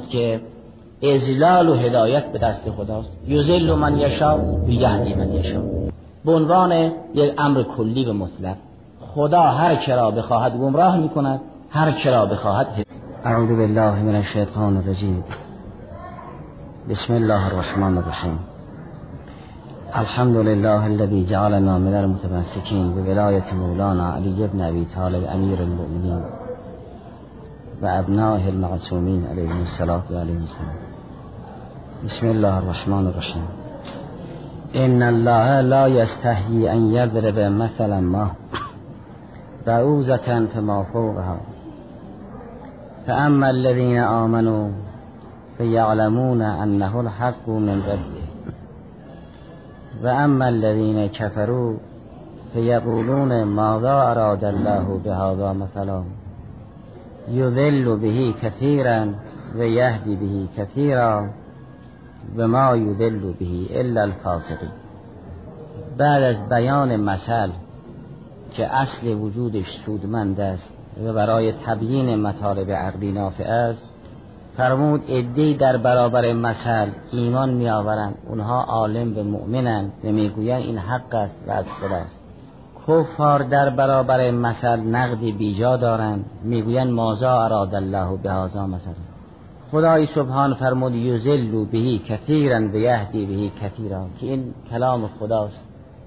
که ازلال و هدایت به دست خداست. یزل من یشا و یهدی من یشا به عنوان یک امر کلی و مطلق خدا هر کرا بخواهد گمراه می‌کند هر کرا بخواهد اعوذ بالله من الشیطان الرجیم. بسم الله الرحمن الرحیم. الحمد لله الذي جعلنا من المتمسكين بولاية مولانا علي بن أبي طالب أمير المؤمنين وأبنائه المعصومين عليهم الصلاة وعليهم السلام. بسم الله الرحمن الرحيم إن الله لا يستحيي أن يضرب مثلا ما بعوزة فما فوقها. فأما الذين آمنوا فيعلمون أنه الحق من ربه. وأما الذين كفروا فيقولون ماذا أراد الله بهذا مثلا. یذل به کثیرا و یهدی به کثیرا و ما یذل به الا الفاسقی بعد از بیان مثل که اصل وجودش سودمند است و برای تبیین مطالب عقلی نافع است فرمود ادهی در برابر مثل ایمان می آورند اونها عالم و مؤمنند و می‌گویند این حق است و از خداست. کفار در برابر مثل نقدی بیجا دارند. می‌گویند مازا اراد الله به هازا مثلا. خدای سبحان فرمود یزلو بهی کثیرا و یهدی بهی کثیرا. که این کلام خداست.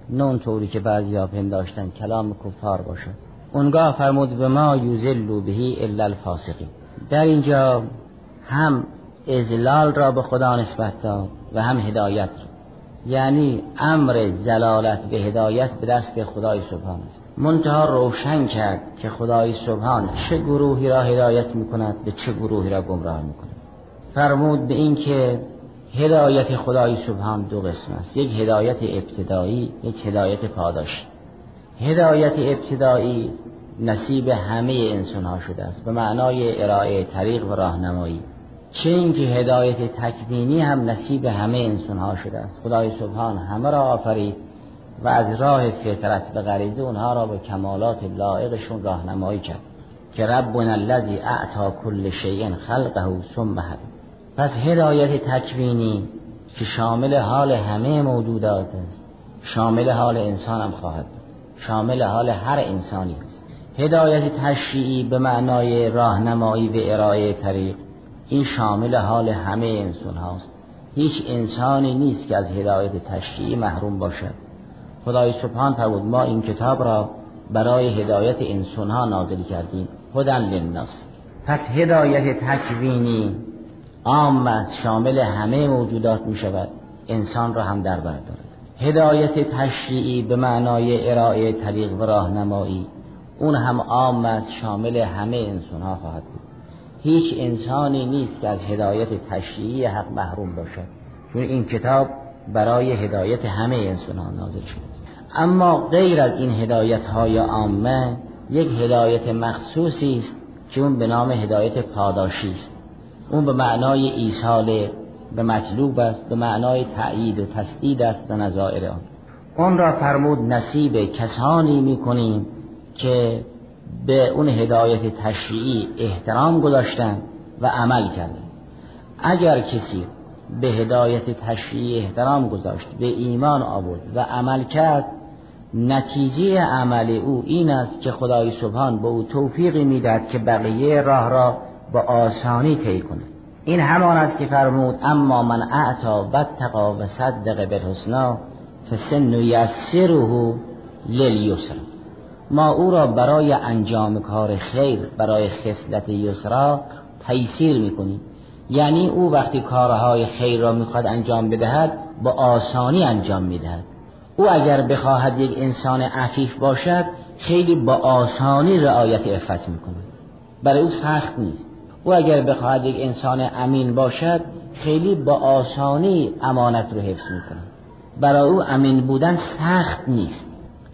نه طوری که بعضی ها پنداشتن کلام کفار باشه. اونگاه فرمود به ما یزلو بهی الا الفاسقی در اینجا هم ازلال را به خدا نسبت داد و هم هدایت را. یعنی امر زلالت به هدایت به دست خدای سبحان است. منتها روشن کرد که خدای سبحان چه گروهی را هدایت می‌کند به چه گروهی را گمراه می‌کند. فرمود به این که هدایت خدای سبحان دو قسم است. یک هدایت ابتدایی یک هدایت پاداش هدایت ابتدایی نصیب همه انسان ها شده است. به معنای ارائه طریق و راهنمایی. چه اینکه هدایت تکوینی هم نصیب همه انسان ها شده است. خدای سبحان همه را آفرید و از راه فطرت به غریزه اونها را به کمالات لایقشون راهنمایی کرد که ربنا الذی اعطا کل شیء خلقه ثم هد. پس هدایت تکوینی که شامل حال همه موجودات است شامل حال انسان هم خواهد شامل حال هر انسانی است. هدایت تشریعی به معنای راهنمایی و ارائه طریق این شامل حال همه انسان هاست. هیچ انسانی نیست که از هدایت تشریعی محروم باشد. خدای سبحان فرمود ما این کتاب را برای هدایت انسان ها نازل کردیم. هدن للناس پس هدایت تکوینی عام شامل همه موجودات می شود. انسان را هم در بر دارد. هدایت تشریعی به معنای ارائه طریق و راهنمایی اون هم عام شامل همه انسان ها خواهد بود. هیچ انسانی نیست که از هدایت تشریعی حق محروم باشد چون این کتاب برای هدایت همه انسان ها نازل شده اما غیر از این هدایت های عامه یک هدایت مخصوصی است که اون به نام هدایت پاداشی است. اون به معنای ایصال به مطلوب است به معنای تأیید و تسدید است به نظائر آن. اون را فرمود نصیب کسانی می‌کنیم که به اون هدایت تشریعی احترام گذاشتن و عمل کردن. اگر کسی به هدایت تشریعی احترام گذاشت به ایمان آورد و عمل کرد نتیجه عمل او این است که خدای سبحان به او توفیقی می‌دهد که بقیه راه را با آسانی طی کند. این همان است که فرمود اما من اعتا تقا و صدق بالحسنا فسن یسره لیلیسر ما او را برای انجام کار خیر برای خصلت یسرا تیسیر می‌کنیم. یعنی او وقتی کارهای خیر را می‌خواد انجام بدهد با آسانی انجام می‌دهد. او اگر بخواهد یک انسان عفیف باشد خیلی با آسانی رعایت افت می‌کنه برای او سخت نیست. او اگر بخواهد یک انسان امین باشد خیلی با آسانی امانت رو حفظ می‌کنه برای او امین بودن سخت نیست.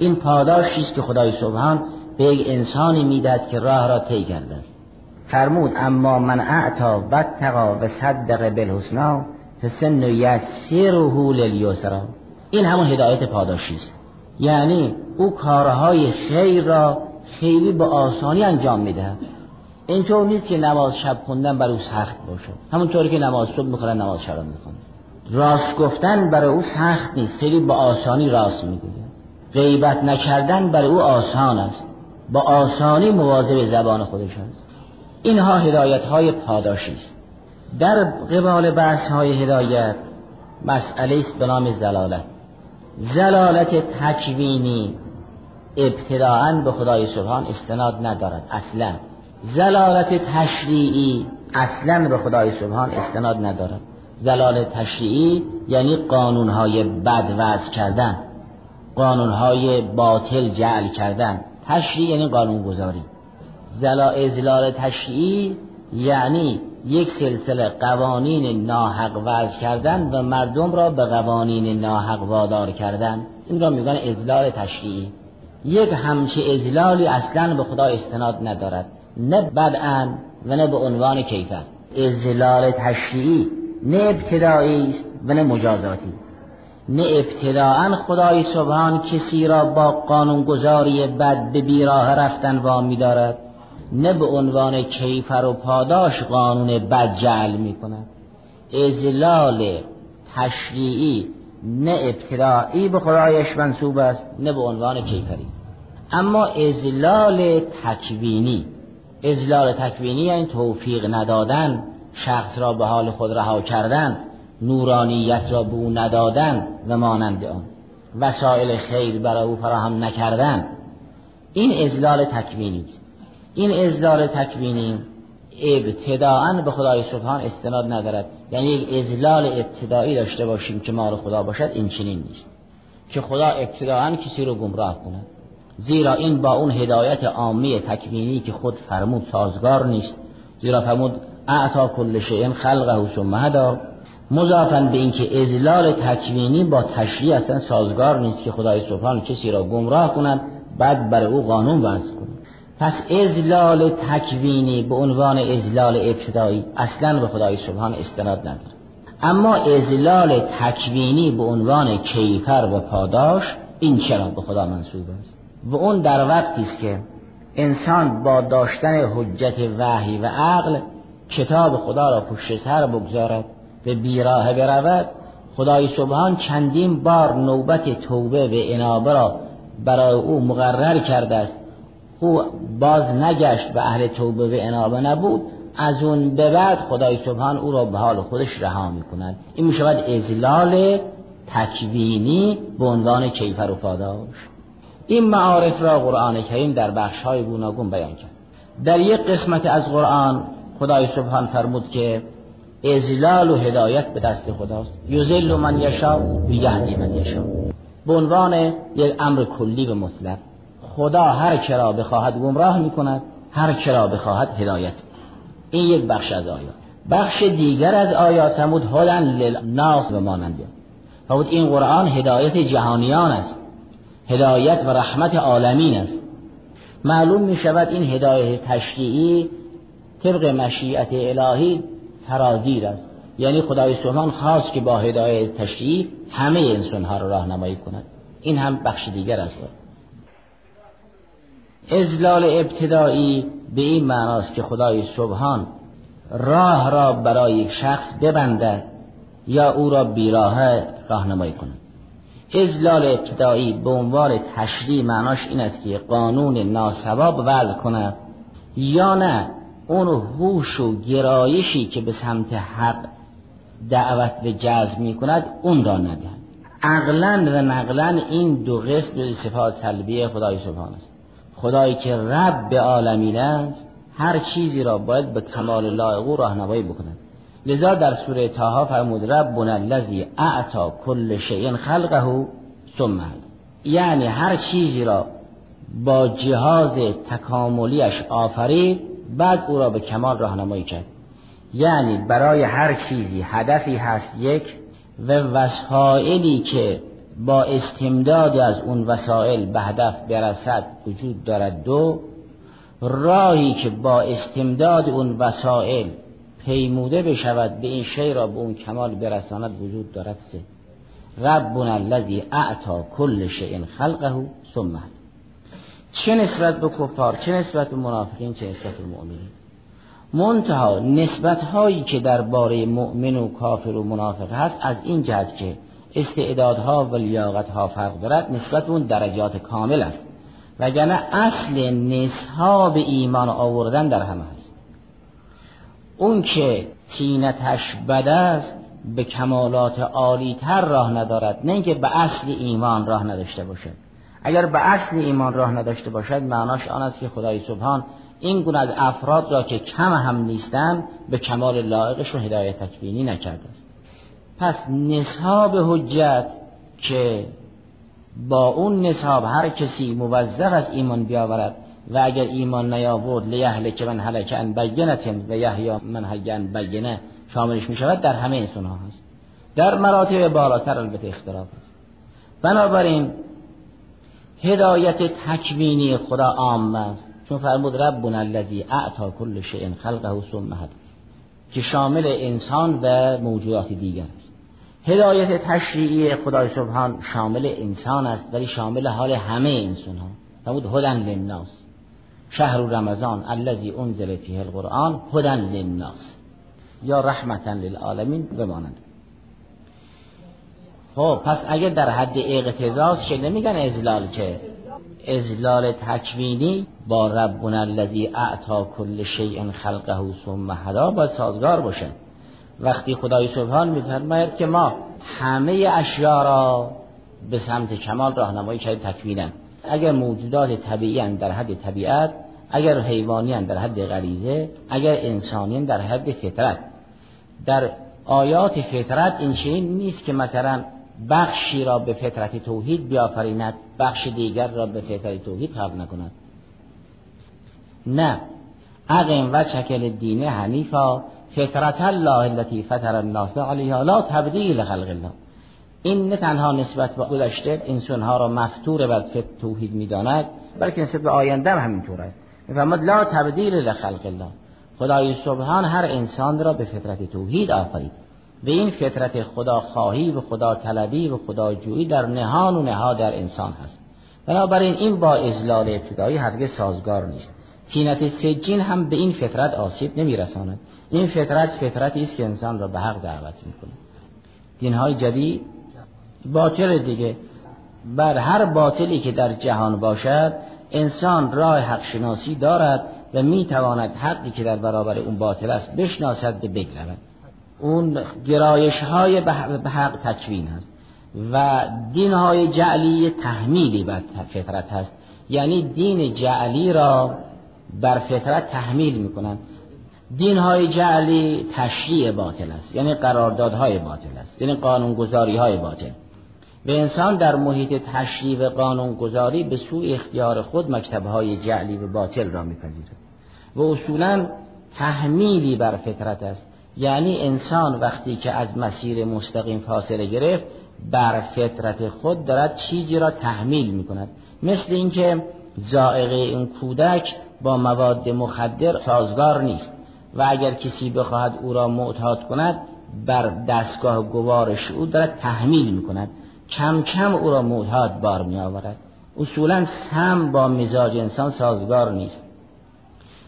این پاداشی است که خدای سبحان به یک انسانی می‌داد که راه را طی کرده است. فرمود اما من اعطا و تقا و صدق بالحسنا فسن یسره لیسرا این همون هدایت پاداشی است. یعنی او کارهای خیر را خیلی به آسانی انجام می‌دهد. اینطور نیست که نماز شب خوندن برای او سخت باشه. همونطوری که نماز صبح می‌خونه نماز شب می‌خونه راست گفتن برای او سخت نیست. خیلی با آسانی راست می‌گوید. غیبت نکردن برای او آسان است. با آسانی مواظب زبان خودش است. اینها هدایت های پاداشی است. در قبال بحث های هدایت مسئله است به نام زلالت. زلالت تکوینی ابتداعا به خدای سبحان استناد ندارد اصلا. زلالت تشریعی اصلا به خدای سبحان استناد ندارد. زلالت تشریعی یعنی قانونهای بد وضع کردن. قانونهای باطل جعل کردن. تشریع یعنی قانون گذاری ازلال تشریعی یعنی یک سلسله قوانین ناحق وضع کردن و مردم را به قوانین ناحق وادار کردن. این را میگن ازلال تشریعی. یک همچه ازلالی اصلا به خدا استناد ندارد. نه بدعا و نه به عنوان کیفر ازلال تشریعی نه ابتدایی است و نه مجازاتی. نه ابتداعا خدای سبحان کسی را با قانونگذاری بد به بیراه رفتن وامی دارد نه به عنوان کیفر و پاداش قانون بد جعل می کند ازلال تشریعی نه ابتداعی به خدایش منصوب است نه به عنوان کیفری. اما ازلال تکوینی ازلال تکوینی یعنی توفیق ندادن شخص را به حال خود رها کردن نورانیت را به او ندادن و مانند آن. وسایل خیر برای او فراهم نکردن. این ازلال تکوینی است. این ازلال تکوینی ابتداعا به خدای سبحان استناد ندارد. یعنی یک ازلال ابتدایی داشته باشیم که مال خدا باشد این چنین نیست. که خدا ابتداعا کسی رو گمراه کند. زیرا این با اون هدایت عامی تکوینی که خود فرمود سازگار نیست. زیرا فرمود اعطا کل شیء خلقه ثم هدا مضافن به اینکه ازلال تکوینی با تشریع اصلا سازگار نیست که خدای سبحان کسی را گمراه کند بعد بر او قانون وضع کند. پس ازلال تکوینی به عنوان ازلال ابتدایی اصلا به خدای سبحان استناد نداره اما ازلال تکوینی به عنوان کیفر و پاداش این چرا به خدا منصوب است؟ و اون در وقتی است که انسان با داشتن حجت وحی و عقل کتاب خدا را پشت سر بگذارد. به بیراه برود خدای سبحان چندین بار نوبت توبه و انابه را برای او مقرر کرده است. او باز نگشت به اهل توبه و انابه نبود. از اون به بعد خدای سبحان او را به حال خودش رها می کند این می شود ازلال تکوینی به عنوان کیفر و پاداش. این معارف را قرآن کریم در بخش های گوناگون بیان کرد. در یک قسمت از قرآن خدای سبحان فرمود که ازلال و هدایت به دست خداست. یزل من یشا و یهدی من یشا به عنوان یک امر کلی به مطلق خدا هر کرا بخواهد گمراه می‌کند هر کرا بخواهد هدایت. این یک بخش از آیات. بخش دیگر از آیات فرمود هدن للناس و مانند فرمود این قرآن هدایت جهانیان است. هدایت و رحمت عالمین است. معلوم می شود این هدایت تشریعی طبق مشیعت الهی ترازیر است. یعنی خدای سبحان خواست که با هدایت تشریعی همه انسان ها را راهنمایی کند. این هم بخش دیگر است. ازلال ابتدایی به این معناست که خدای سبحان راه را برای یک شخص ببنده یا او را بیراه راهنمایی کند. ازلال ابتدایی به عنوان تشریع معناش این است که قانون ناسواب وضع کند یا نه اون هوش و گرایشی که به سمت حق دعوت و جذب می کند اون را ندهد. عقلا و نقلا این دو قسم به صفات سلبیه خدای سبحان است. خدایی که رب عالمین است هر چیزی را باید به کمال لایق و راهنمایی بکند. لذا در سوره تاها فرمود ربنا الذی اعطا کل شیء خلقه ثم یعنی هر چیزی را با جهاز تکاملیش آفرید بعد او را به کمال راهنمایی کرد. یعنی برای هر چیزی هدفی هست یک و وسائلی که با استمداد از اون وسایل به هدف برسد وجود دارد. دو راهی که با استمداد اون وسایل پیموده بشود به این شی را به اون کمال برساند وجود دارد. سه ربنا الذی اعطا کل شیء خلقه ثم چه نسبت به کفار چه نسبت به منافقین چه نسبت به مؤمنین؟ منتها نسبت هایی که درباره مؤمن و کافر و منافق هست از این جهت که استعدادها و لیاقتها فرق دارد نسبت اون درجات کامل است. وگرنه اصل نصحاب ایمان آوردن در همه هست اون که تینتش بد است به کمالات عالی تر راه ندارد نه اینکه به اصل ایمان راه نداشته باشد. اگر به اصل ایمان راه نداشته باشد معناش آن است که خدای سبحان این گونه از افراد را که کم هم نیستند به کمال لایقش و هدایت تکوینی نکرده است. پس نصاب حجت که با اون نصاب هر کسی موظف از ایمان بیاورد و اگر ایمان نیاورد لیهل که من هلک ان بینتن و یحیا من هیان بینه شاملش می شود در همه انسان ها هست. در مراتب بالاتر البته اختلاف است. بنابراین هدایت تکوینی خدا عام است. چون فرمود ربنا الذی اعطا کل شیء خلقه ثم هدى. که شامل انسان و موجودات دیگر است. هدایت تشریعی خدای سبحان شامل انسان است ولی شامل حال همه انسان ها فرمود هدن للناس. شهر رمضان الذي انزل فیه القرآن هدن للناس. یا رحمتا للعالمین بمانند خب پس اگر در حد اقتضاست که نمیگن ازلال که ازلال تکوینی با ربنا الذی اعطا کل شیء خلقه ثم هدا با سازگار باشه. وقتی خدای سبحان میفرماید که ما همه اشیا را به سمت کمال راهنمایی کرد تکوینن اگر موجودات طبیعی در حد طبیعت اگر حیوانی در حد غریزه اگر انسانی در حد فطرت. در آیات فطرت این چنین نیست که مثلا بخشی را به فطرت توحید بیافریند بخش دیگر را به فطرت توحید خلق نکند. نه. اقیم و چکل دینه حنیفا فطرت الله التي فطر الناس علیها لا تبدیل خلق الله. این نه تنها نسبت به گذشته انسانها را مفتور بر توحید می‌داند بلکه نسبت به آینده هم همینطور است. میفرماد لا تبدیل لخلق الله. خدای سبحان هر انسان را به فطرت توحید آفرید. و این فطرت خدا خواهی و خدا طلبی و خدا جویی در نهان و نها در انسان هست. بنابراین این با ازلال ابتدایی هرگز سازگار نیست. تینت سجین هم به این فطرت آسیب نمیرساند. این فطرت فطرتی است که انسان را به حق دعوت می‌کنه دینهای جدید باطل دیگه. بر هر باطلی که در جهان باشد انسان راه حق شناسی دارد و می‌تواند حقی که در برابر اون باطل است بشناسد و بگذرد. اون گرایش های به حق تکوین هست و دین های جعلی تحمیلی بر فطرت هست. یعنی دین جعلی را بر فطرت تحمیل می‌کنند دین های جعلی تشریع باطل است. یعنی قراردادهای باطل است. یعنی قانونگذاری های باطل. و انسان در محیط تشریع و قانونگذاری به سوی اختیار خود مکتب های جعلی و باطل را میپذیرد. و اصولا تحمیلی بر فطرت است. یعنی انسان وقتی که از مسیر مستقیم فاصله گرفت بر فطرت خود دارد چیزی را تحمیل می کند مثل اینکه زائقه این کودک با مواد مخدر سازگار نیست و اگر کسی بخواهد او را معتاد کند بر دستگاه گوارش او دارد تحمیل می کند کم کم او را معتاد بار می آورد اصولا سم با مزاج انسان سازگار نیست.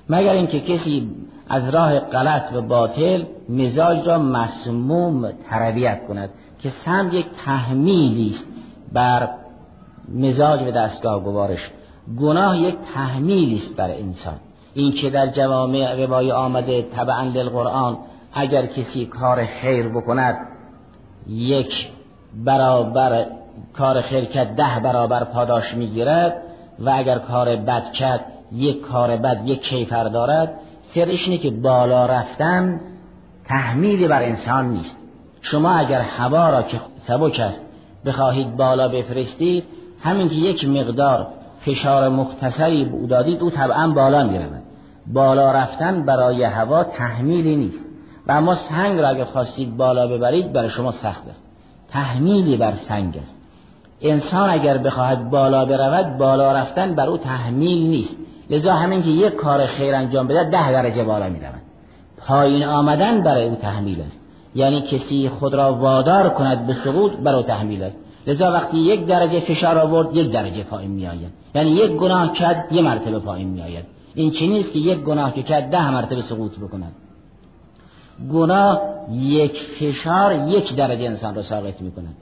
مگر اینکه کسی از راه غلط و باطل مزاج را مسموم تربیت کند که سم یک تحمیلی است بر مزاج و دستگاه گوارش. گناه یک تحمیلی است بر انسان. این که در جوامع روای آمده طبعا للقرآن اگر کسی کار خیر بکند یک برابر کار خیر کرد ده برابر پاداش می‌گیرد و اگر کار بد کرد یک کار بد یک کیفر دارد سرش اینه که بالا رفتن تحمیلی بر انسان نیست. شما اگر هوا را که سبک است بخواهید بالا بفرستید همین که یک مقدار فشار مختصری او دادید او طبعا بالا می‌رود. بالا رفتن برای هوا تحمیلی نیست. و اما سنگ را اگر خواستید بالا ببرید برای شما سخت است. تحمیلی بر سنگ است. انسان اگر بخواهد بالا برود بالا رفتن بر او تحمیل نیست. لذا همین که یک کار خیر انجام بده ده درجه بالا می رود پایین آمدن برای او تحمیل است. یعنی کسی خود را وادار کند به سقوط برای تحمیل است. لذا وقتی یک درجه فشار آورد یک درجه پایین می آید یعنی یک گناه کرد یه مرتبه پایین می آید این چی نیست که یک گناه که کرد ده مرتبه سقوط بکند؟ گناه یک فشار یک درجه انسان را ساقط می‌کند.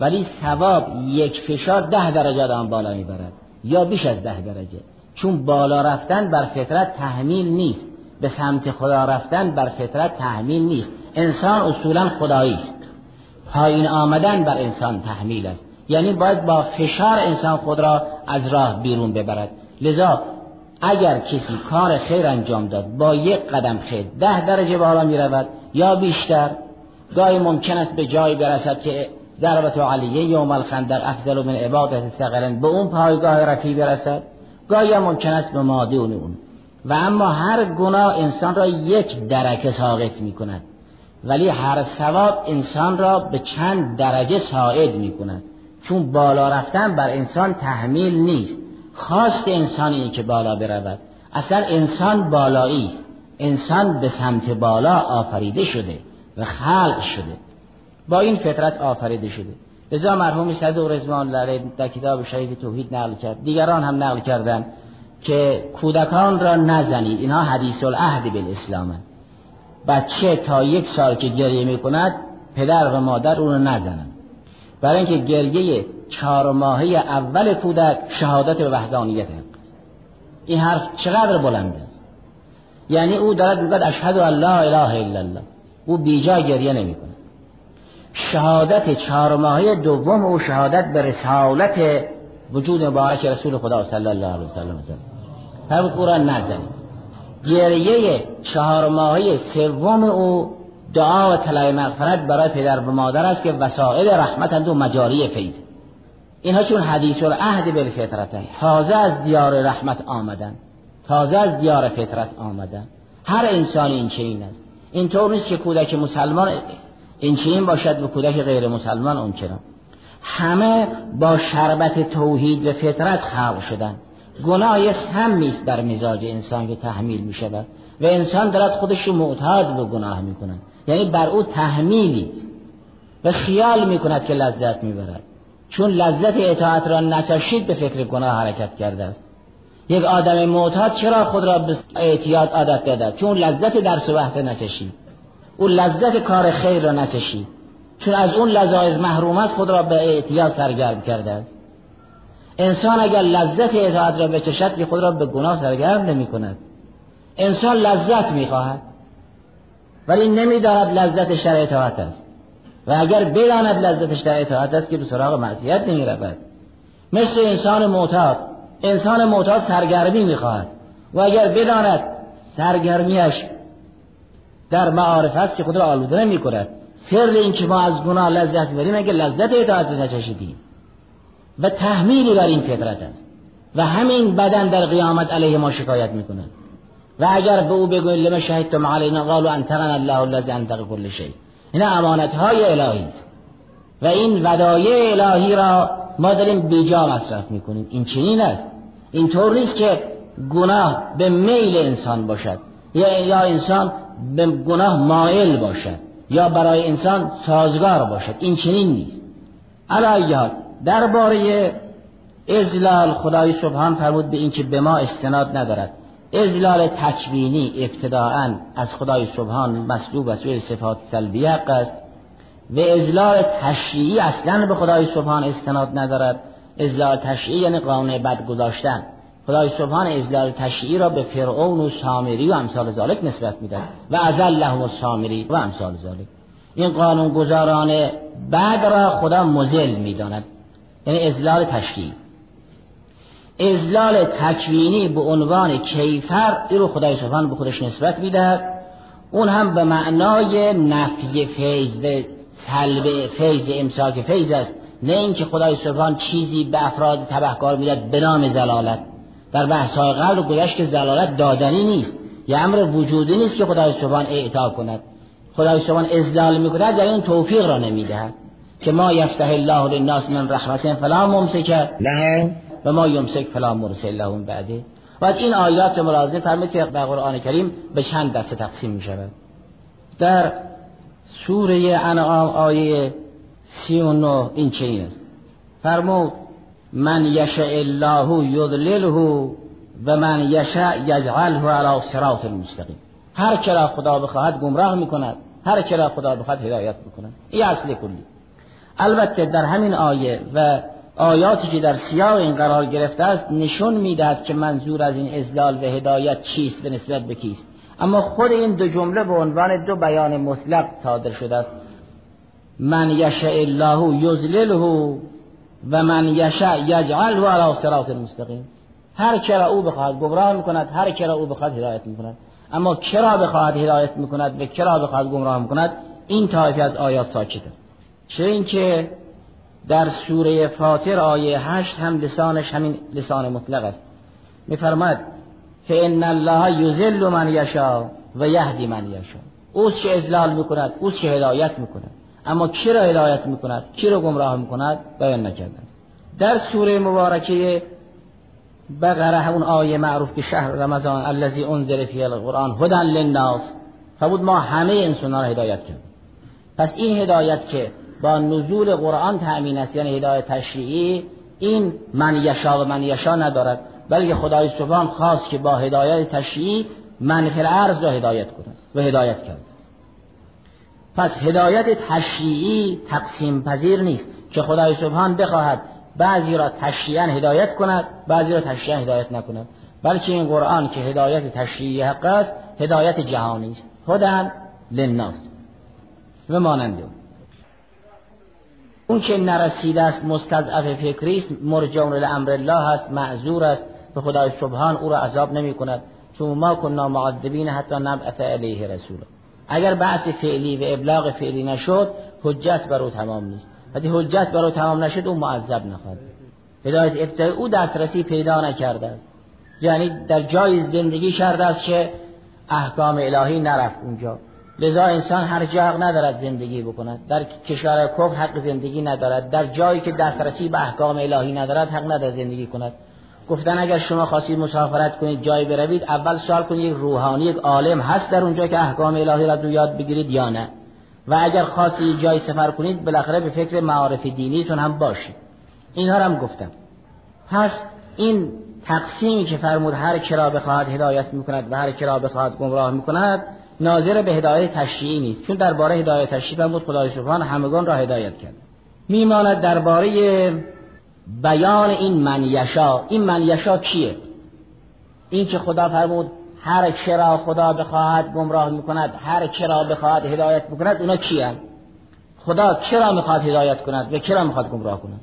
ولی ثواب یک فشار ده درجه آدم بالا می‌برد. یا بیش از ده درجه. چون بالا رفتن بر فطرت تحمیل نیست. به سمت خدا رفتن بر فطرت تحمیل نیست. انسان اصولا خدایی است. پایین آمدن بر انسان تحمیل است. یعنی باید با فشار انسان خود را از راه بیرون ببرد. لذا اگر کسی کار خیر انجام داد با یک قدم خیر ده درجه بالا می رود یا بیشتر گاهی ممکن است به جایی برسد که ضربت علیه یوم الخندق افضل من عبادت سقرن به اون پایگاه رفی برسد. گاهی ممکن است به ماده اون و اما هر گناه انسان را یک درکه ساقط می کند ولی هر ثواب انسان را به چند درجه ساعد می کند چون بالا رفتن بر انسان تحمیل نیست. خواست انسانی که بالا برود. اصلا انسان بالایی است. انسان به سمت بالا آفریده شده و خلق شده. با این فطرت آفریده شده. لذا مرحوم صدوق رضوان الله در کتاب شریف توحید نقل کرد. دیگران هم نقل کردند که کودکان را نزنید. اینها حدیث العهد بالاسلام بچه تا یک سال که گریه می کند پدر و مادر اون را نزنند. برای اینکه گریه چهار ماهه اول کودک شهادت به وحدانیت این حرف چقدر بلند است؟ یعنی او دارد می‌گوید اشهد ان لا اله الا الله. او بیجا گریه نمی‌کنه شهادت چهار ماهه دوم او شهادت به رسالت وجود مبارک رسول خدا صلی الله علیه وسلم هم قرآن نزنید گریه چهار ماهه سوم او دعا و طلب مغفرت برای پدر و مادر است که وسائل رحمت و مجاری فیض. اینها چون حدیث العهد بالفطرتن. تازه از دیار رحمت آمدن. تازه از دیار فطرت آمدن. هر انسانی این چنین است. اینطور نیست که کودک مسلمان این چنین باشد و کودک غیر مسلمان اون چرا همه با شربت توحید و فطرت خلق شدن. گناه یه سم است در مزاج انسان که تحمیل می شود و انسان دارد خودش رو معتاد به گناه می کند یعنی بر او تحمیلی. و خیال می کند که لذت می برد چون لذت اطاعت را نچشید به فکر گناه حرکت کرده است. یک آدم معتاد چرا خود را به اعتیاد عادت داده چون لذت درس و بحث نچشید. او لذت کار خیر را نچشید چون از اون لذایز محروم است خود را به اعتیاد سرگرم کرده است. انسان اگر لذت اطاعت را بچشد که خود را به گناه سرگرم نمی کند انسان لذت می خواهد ولی نمی‌داند لذت شر اطاعت است. و اگر بداند لذتش در اطاعت است که به سراغ معصیت نمی رود مثل انسان معتاد. انسان معتاد سرگرمی می‌خواهد. و اگر بداند سرگرمیش در معارف است که خود را آلوده نمی کند سر این که ما از گناه لذت بریم اگر لذت اطاعت نچشیدیم و تحمیلی بر این فطرت است. و همین بدن در قیامت علیه ما شکایت می‌کند. و اگر به او بگوییم لما شهدتم علینا؟ قالوا انتقنا الله الذي انتق كل شيء. این امانت های الهی است. و این ودایع الهی را ما داریم بیجا مصرف می‌کنیم. این چنین است. اینطور نیست که گناه به میل انسان باشد. یا انسان به گناه مائل باشد. یا برای انسان سازگار باشد. این چنین نیست. علایات درباره ازلال خدای سبحان فرمود به اینکه به ما استناد ندارد. ازلال تکوینی ابتداعا از خدای سبحان مسلوب و سوی صفات سلبیه است. و ازلال تشریعی اصلا به خدای سبحان استناد ندارد. ازلال تشریعی یعنی قانون بد گذاشتن خدای سبحان ازلال تشریعی را به فرعون و سامری و امثال ذالک نسبت میده و ازله و سامری و امثال ذالک این قانون گذاران بعد را خدا مزل می‌داند. یعنی ازلال تشریعی ازلال تکوینی به عنوان کیفر این رو خدای سبحان به خودش نسبت می‌دهد. اون هم به معنای نفی فیض و سلب فیض امساک فیض است. نه اینکه خدای سبحان چیزی به افراد تبهکار می‌دهد به نام زلالت. در بحث قبل گذشت که زلالت دادنی نیست یه امر وجودی نیست که خدای سبحان اعطا کند. خدای سبحان ازلال می‌کند در این توفیق را نمی‌دهد. که ما یفتح الله للناس من رحمت فلا ممسک. له و ما یمسک فلا مرسل لهم بعده. و این آیات ملازم فرمود که در قرآن کریم به چند دسته تقسیم می شود در سوره انعام آیه سی و نو این چنین است. فرمود من یشاء الله یضلله و من یشع یجعله علی صراط المستقیم. هر کرا خدا بخواهد گمراه می‌کند هر کرا خدا بخواهد هدایت می‌کند این اصل کلی. البته در همین آیه و آیاتی که در سیاق این قرار گرفته است نشون می‌دهد که منظور از این ازلال و هدایت چیست به نسبت به کیست. اما خود این دو جمله به عنوان دو بیان مطلق صادر شده است. من یشاء الله یذلله و من یشاء یجعله علی صراط المستقیم. هر کرا او بخواهد گمراه می‌کند هر کرا او بخواهد هدایت می‌کند. اما کرا بخواهد هدایت می‌کند و کرا بخواهد گمراه می‌کند این طایفه از آیات ساکته. چه اینکه در سوره فاطر آیه هشت هم لسانش همین لسان مطلق است. میفرماد فان الله یذل من یشاء و یهدی من یشاء. اوست که اذلال می‌کند اوست که هدایت می‌کند. اما کی را هدایت می‌کند؟ کی را گمراه می‌کند؟ بیان نکرده در سوره مبارکه بقره همون آیه معروف که شهر رمضان الذي انزل فی القرآن هدى للناس. فبود ما همه انسان را هدایت کرد پس این هدایت که با نزول قرآن تأمین است یعنی هدایت تشریعی این من یشا و من یشا ندارد بلکه خدای سبحان خواست که با هدایت تشریعی من فی الارض را هدایت کند و هدایت کرد. پس هدایت تشریعی تقسیم پذیر نیست که خدای سبحان بخواهد بعضی را تشریعا هدایت کند بعضی را تشریعا هدایت نکند. بلکه این قرآن که هدایت تشریعی حق است هدایت جهانی است. هدن للناس. و مانند اون که نرسیده است مستضعف فکری است مرجون لامر الله است معذور است. به خدای سبحان او را عذاب نمی کند چون ما کننا معذبین حتی نبعث علیه رسولا. اگر بحث فعلی و ابلاغ فعلی نشد حجت بر او تمام نیست. وقتی حجت بر او تمام نشد او معذب نخواهد هدایت ابتدای او دسترسی پیدا نکرده است. یعنی در جای زندگی کرده است که احکام الهی نرفت اونجا. لذا انسان هر جا حق ندارد زندگی بکند. در کشور کفر حق زندگی ندارد. در جایی که دسترسی به احکام الهی ندارد حق ندارد زندگی کند. گفتن اگر شما خواستید مسافرت کنید جایی بروید اول سوال کنید یک روحانی یک عالم هست در اونجا که احکام الهی را دو یاد بگیرید یا نه. و اگر خواستید جایی سفر کنید بالاخره به فکر معارف دینیتون هم باشید. اینها هم گفتم. پس این تقسیمی که فرمود هر کرا بخواهد هدایت می‌کند و هر کرا بخواهد گمراه می‌کند ناظر به هدایت تشریعی نیست. چون درباره هدایت تشریعی فرمود خدای سبحان همگان را هدایت کرد. میماند درباره بیان این من یشا. این من یشا کیه؟ این که خدا فرمود هر چرا خدا بخواهد گمراه می‌کند هر چرا بخواهد هدایت می‌کند اونا کیه؟ خدا چرا می‌خواد هدایت کند و چرا می‌خواد گمراه کند؟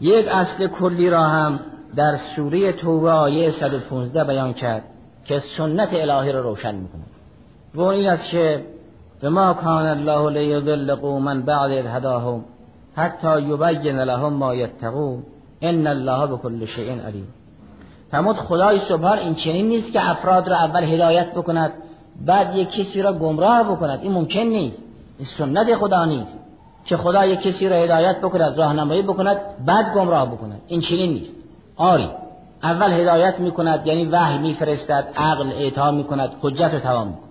یک اصل کلی را هم در سوره توبه آیه 115 بیان کرد که سنت الهی را روشن می‌کند. و این است که به ما کان الله لیضل قوما بعد اذ هداهم حتی یبین لهم ما یتقون ان الله بكل شیء علیم فرمود خدای سبحان این چنین نیست که افراد را اول هدایت بکند بعد یک کسی را گمراه بکند. این ممکن نیست. این سنت خدا نیست. که خدا یک کسی را هدایت بکند راهنمایی بکند بعد گمراه بکند. این چنین نیست. آری اول هدایت می‌کند یعنی وحی میفرستد عقل اعطا می‌کند حجت رو تمام می‌کند.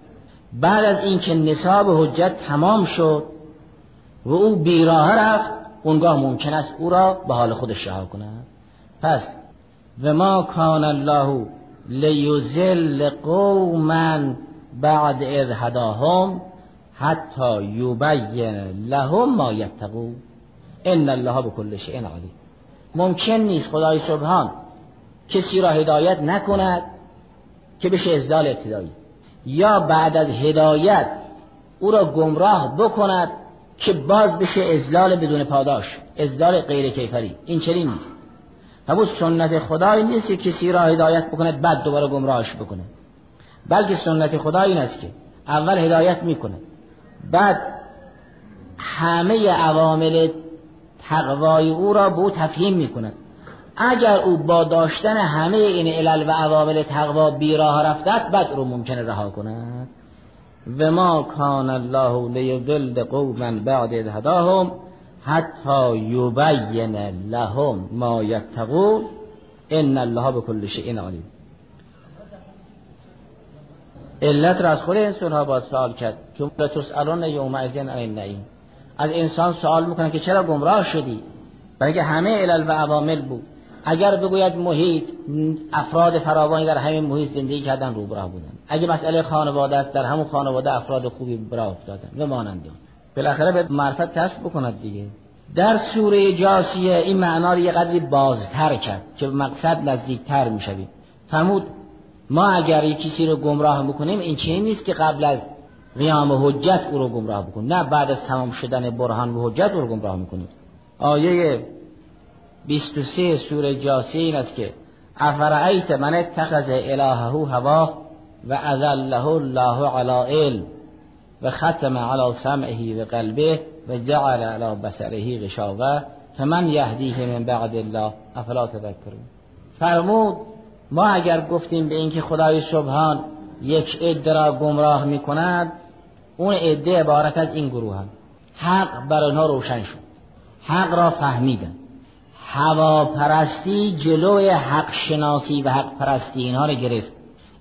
بعد از اینکه نصاب حجت تمام شد و او بیراه رفت. اونگاه ممکن است او را به حال خودش رها کند. پس و ما کان الله لیزل قوما بعد اذ هداهم حتی یبین لهم ما یتقون. ان الله بكل شیء علیم. ممکن نیست خدای سبحان کسی را هدایت نکند که بشه ازدال ابتدایی. یا بعد از هدایت او را گمراه بکند که باز بشه ازلال بدون پاداش ازلال غیر کیفری. این چنین نیست. همون سنت خدای نیست که کسی را هدایت بکند بعد دوباره گمراهش بکنه. بلکه سنت خدا این است که اول هدایت می‌کنه. بعد همه عوامل تقوای او را به او تفهیم می‌کند. اگر او با داشتن همه این علل و عوامل تقوا بیراه رفته بعد رو ممکنه رها کند و ما کان الله لیضل قوما بعد هداهم حتی یبین لهم ما یتقون. ان الله بكل شیء علیم. علت را از خود انسان ها باید سوال کرد چون تسالون یوم ازین عن النعیم. از انسان سوال می‌کنن که چرا گمراه شدی؟ برای همه علل و عوامل بود. اگر بگوید محیط افراد فراوانی در همین محیط زندگی کردن رو براه بودن. اگه مسئله خانواده است در همون خانواده افراد خوبی براه افتادن و مانند بالاخره به معرفت کسب بکند دیگه. در سوره جاسیه این معنا رو یه قدری بازتر کرد که مقصد نزدیکتر می‌شوید فرمود ما اگر یک کسی رو گمراه می‌کنیم این چیزی نیست که قبل از قیام حجت او رو گمراه بکنیم. نه بعد از تمام شدن برهان و حجت او رو گمراه می‌کنیم. آیه 23 سوره جاسیه این است که افرعیت من اتخذ الهه هوا و اذله الله علی علم و ختم علی سمعه و قلبه و جعل علی بصره غشاوه فمن یهدیه من بعد الله افلا تذکرون. فرمود ما اگر گفتیم به اینکه خدای سبحان یک عده را گمراه می کند اون عده عبارت از این گروه هم. حق بر آنها روشن شد. حق را فهمیدن. هواپرستی جلوی حق شناسی و حق پرستی اینها را گرفت.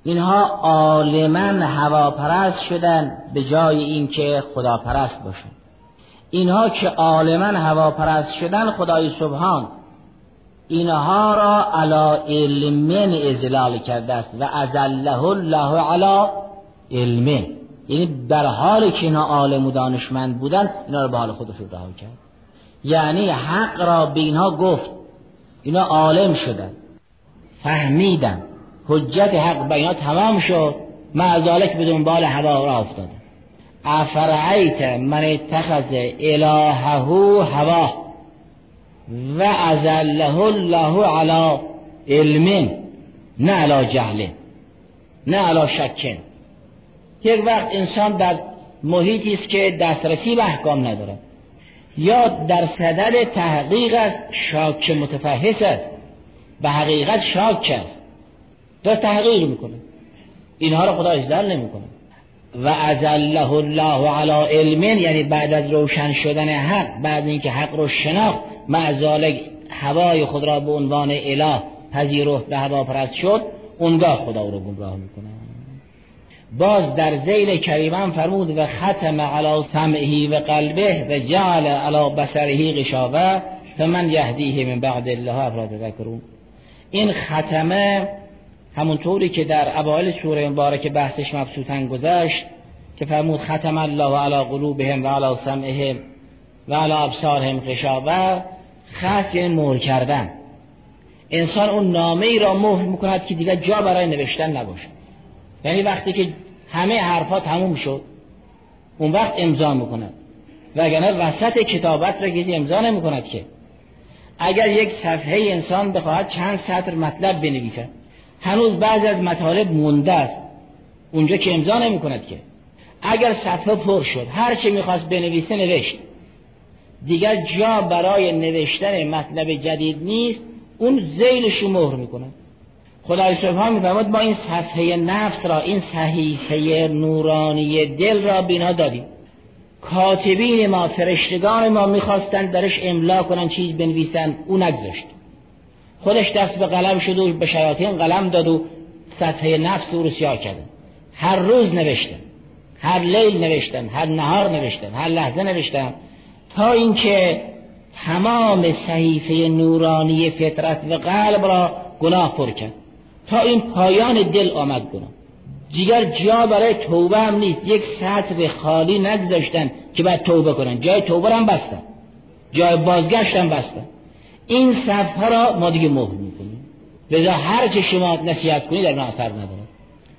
اینها عالما هواپرست شدن به جای اینکه خداپرست باشن. اینها که عالما هواپرست شدن خدای سبحان اینها را علا علم ازلال کرده است و ازله الله علا علم. یعنی در حال که اینا عالم و دانشمند بودن اینا را به حال خودشون رها کرد. یعنی حق را به اینها گفت. اینا عالم شدن. فهمیدن. حجت حق به اینا تمام شد. معذالک به دنبال هوا را افتادن افرعیت من اتخذ الهه هوا و ازله الله علی علم نه علی جهل نه علی شک. یک وقت انسان در محیطی است که دسترسی به احکام نداره یا در صدد تحقیق است شاک متفحص است. به حقیقت شاک است. تا تحقیق می‌کنه. اینها رو خدا اجدال نمی‌کنه. و ازله الله علی علم یعنی بعد از روشن شدن حق بعد اینکه حق رو شناخت معذالک هوای خود را به عنوان اله پذیرفت به هوا پرست شد اونگاه خدا رو گمراه می‌کنه. باز در زیل کریمان فرمود و ختم علی سمعه و قلبه و جعل علی بصره غشاوه فمن یهدیه من بعد الله افراد ذکرون. این ختمه همونطوری که در اوایل سوره مبارک بحثش مبسوطن گذشت که فرمود ختم الله علی قلوبهم و علی سمعهم و علی ابصارهم غشاوه خط یعنی مهر کردن. انسان اون نامه ای را مهر می‌کند که دیگر جا برای نوشتن نباشه. یعنی وقتی که همه حرفا تموم شد اون وقت امضا می‌کند. و اگر وسط کتابت را کسی امضا نمی‌کند که. اگر یک صفحه انسان بخواهد چند سطر مطلب بنویسد. هنوز بعضی از مطالب مونده است. اونجا که امضا نمی کند که. اگر صفحه پر شد هر چه می‌خواست بنویسه نوشت. دیگر جا برای نوشتن مطلب جدید نیست اون زیلش رو مهر می‌کنه خدای سبحان میفرماد ما این صفحه نفس را این صحیفه نورانی دل را بینا دادیم. کاتبین ما فرشتگان ما می‌خواستن درش املا کنن چیز بنویسن او نگذاشت. خودش دست به قلم شد و به شیاطین قلم داد و صفحه نفس او رو سیاه کردن هر روز نوشتن هر لیل نوشتن هر نهار نوشتن هر لحظه نوشتن. تا اینکه تمام صحیفه نورانی فطرت و قلب را گناه پر کرد. تا این پایان دل آمد گناه دیگر جا برای توبه هم نیست. یک سطر خالی نگذاشتن که باید توبه کنن. جای توبه هم بستن. جای بازگشت هم بستن. این صفحه را ما دیگه مهر می‌کنیم. لذا هر چه شما نصیحت کنید در اون اثر نداره.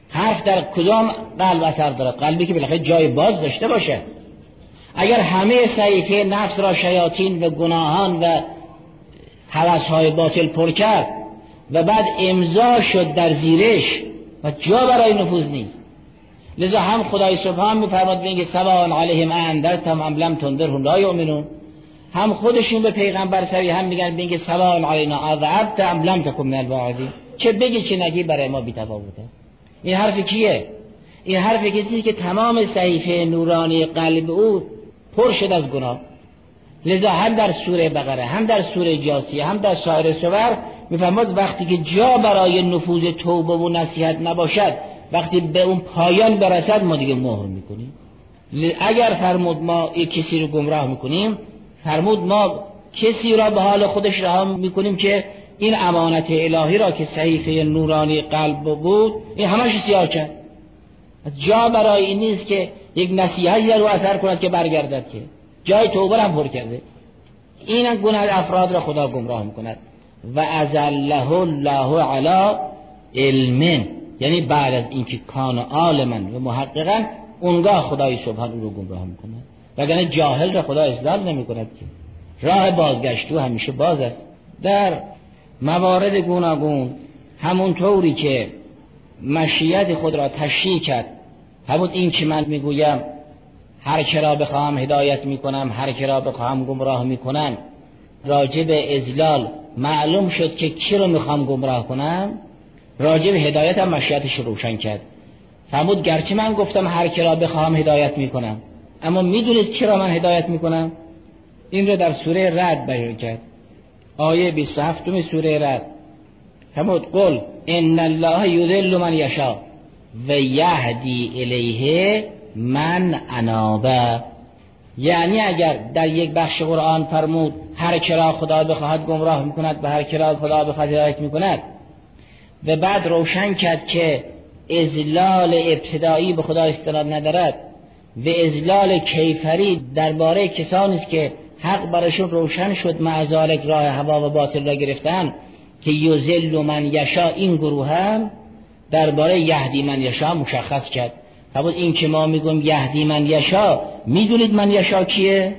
حرف در کدام قلب اثر داره؟ قلبی که بالاخره جای باز داشته باشه. اگر همه صحیفه نفس را شیاطین و گناهان و های باطل پر کرد و بعد امضا شد در زیرش و جا برای نفوذ نیست. لذا هم خدای سبحان میفرماد میگه سواء علیهم اندرتم ام لم تنذرهم لا یؤمنون. هم خودشون به پیغمبر سری هم میگن بگه سلام علینا اذعبت ام لم تکن من چه بگی چه نگی برای ما بی‌تفاوته. این حرف کیه؟ این حرف کسی که تمام صحیفه نورانی قلب او پر شد از گناه. لذا هم در سوره بقره هم در سوره جاسیه هم در سایر سور می‌فهمد وقتی که جا برای نفوذ توبه و نصیحت نباشد وقتی به اون پایان برسد ما دیگه مهر می‌کنیم. اگر فرمود ما یک کسی رو گمراه می‌کنیم فرمود ما کسی را به حال خودش رها می‌کنیم که این امانت الهی را که صحیفه نورانی قلب بود این همش سیاه کرد. جا برای این نیست که یک نصیحتی رو اثر کند که برگردد که. جای توبه هم پر کرده. این گناه افراد را خدا گمراه می‌کند. و ازله الله علی علم یعنی بعد از اینکه کان عالما و محققا اونگاه خدای سبحان او رو گمراه می‌کند وگرنه جاهل را خدا اصلاح نمی کند که. راه بازگشتو همیشه باز است. در موارد گوناگون همون طوری که مشیت خود را تشریح کرد. همون این که من می‌گویم هر کرا بخواهم هدایت می‌کنم هر کرا بخواهم گمراه می‌کنم. راجع به ازلال معلوم شد که کی رو می‌خوام گمراه کنم راجع به هدایت هم مشیتش روشن کرد. فرمود گرچه من گفتم هر کرا بخواهم هدایت می‌کنم اما می‌دونید چرا من هدایت می‌کنم؟ این رو در سوره رد بیان کرد. آیه 27 سوره رد فرمود قل ان الله یذل من یشا و یهدی الیه من انابه. یعنی اگر در یک بخش قرآن فرمود هر کرا خدا بخواهد گمراه می‌کند و هر کرا خدا بخواهد هدایت می‌کند. و بعد روشن کرد که ازلال ابتدایی به خدا استناد ندارد و ازلال کیفری درباره کسانی است که حق برشون روشن شد معذالک راه هوا و باطل را گرفتن که یوزل من یشا این گروه هم درباره یهدی من یشا مشخص کرد. بود این که ما میگم یهدی من یشا می‌دونید من یشا کیه؟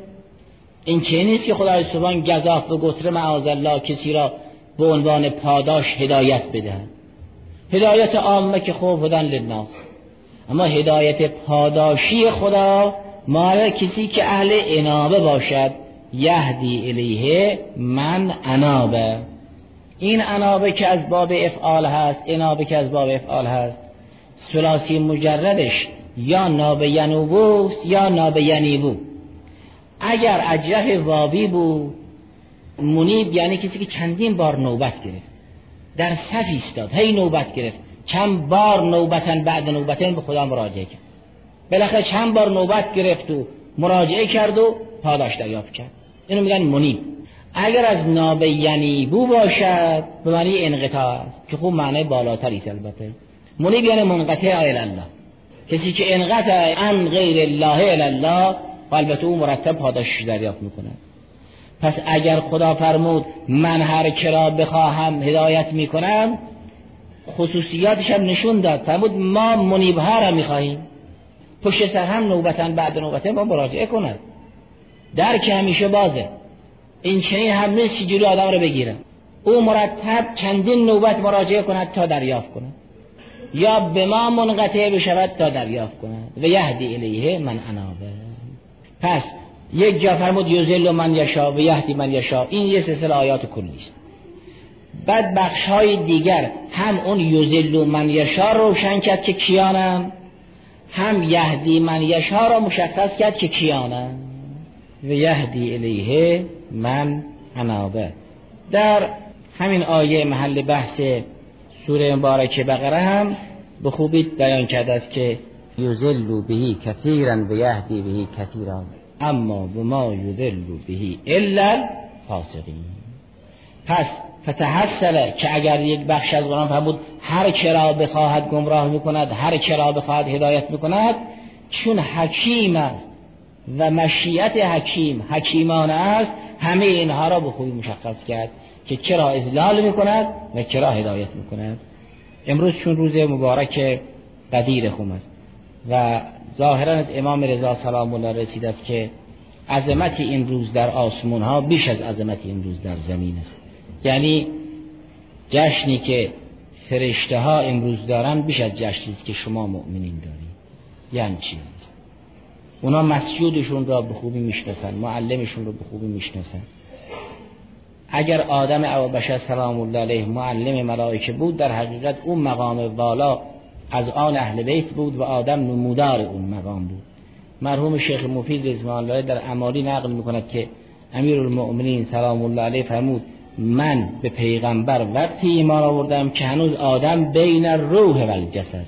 این چه نیست که خدای سبحان گذاف و گتر معاذ الله کسی را به عنوان پاداش هدایت بدهد؟ هدایت عامه که خوب بودن للناس اما هدایت پاداشی خدا مال کسی که اهل انابه باشد. یهدی الیه من انابه. این انابه که از باب افعال هست انابه که از باب افعال هست. سلاسی مجردش یا نابه ینوبوست یا نابه ینیبو اگر اجرف وابی بود منیب یعنی کسی که چندین بار نوبت گرفت. در صف ایستاد هی نوبت گرفت. چند بار نوبتن بعد نوبتن به خدا مراجعه کرد. بالاخره چند بار نوبت گرفت و مراجعه کرد و پاداش دریافت کرد. اینو میگن منیب. اگر از نابه ینیبو باشد به معنی انقطاع است که خوب معنی بالاتری البته. منیب یعنی منقطع الله کسی که انقطع عن غیر الله الله و البته او مرتب پاداشش دریافت می‌کنه. پس اگر خدا فرمود من هر کرا بخواهم هدایت می‌کنم خصوصیاتش هم نشون داد. فرمود ما منیبها را می‌خواهیم. پشت سر هم نوبتن بعد نوبتن با مراجعه کند. درک همیشه بازه. این چنین هم نیست جلو آدم رو بگیره او مرتب چندین نوبت مراجعه کند تا دریافت کند. یا به ما منقطع بشود تا دریافت کند. و یهدی الیه من انابه پس یک جا فرمود یوزل من یشا و یهدی من یشا این یه سلسله آیات کلی است. بعد بخش های دیگر هم اون یوزل من یشا روشن کرد که کیانم هم یهدی من یشا را مشخص کرد که کیانم و یهدی الیه من انابه در همین آیه محل بحث سوره مبارکه بقره هم به خوبی بیان کرده است که یوزل بهی کثیرا و یهدی بهی کثیرا اما به ما یذل بهی الا فاسقین پس فتحصل که اگر یک بخش از قرآن فرمود هر کرا بخواهد گمراه می‌کند هر کرا بخواهد هدایت می‌کند چون حکیم است و مشیت حکیم حکیمانه است همه اینها را به خوبی مشخص کرد. که کرا ازلال می‌کند و کرا هدایت می‌کند. امروز چون روز مبارک قدیر خوم است و ظاهرا از امام رضا سلام الله رسید است که عظمت این روز در آسمون ها بیش از عظمت این روز در زمین است. یعنی جشنی که فرشته ها امروز دارن بیش از جشنی است که شما مؤمنین دارید. یعنی چی؟ اونا مسجودشون را به خوبی می‌شناسن معلمشون رو به خوبی می‌شناسن. اگر آدم او بشر سلام الله علیه معلم ملائکه بود در حقیقت اون مقام بالا از آن اهل بیت بود و آدم نمودار اون مقام بود. مرحوم شیخ مفید رضوان الله در امالی نقل می‌کند که امیر المؤمنین سلام الله علیه فرمود من به پیغمبر وقتی ایمان آوردم که هنوز آدم بین روح و الجسد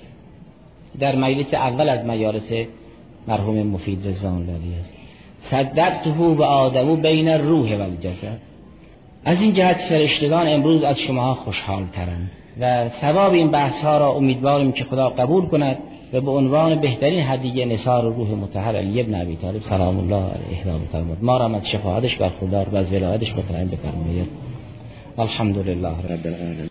در مجلس اول از مجالس مرحوم مفید رضوان الله علیه است. صدقته و آدمو بین روح و الجسد از این جهت فرشتگان امروز از شما خوشحال ترند و ثواب این بحث ها را امیدواریم که خدا قبول کند و به عنوان بهترین هدیه نثار روح متحر علی ابن ابی طالب سلام الله علیه بفرماد ما را از شفاعتش برخوردار و از ولایتش مطمئن بفرمایید. الحمد لله رب العالمین.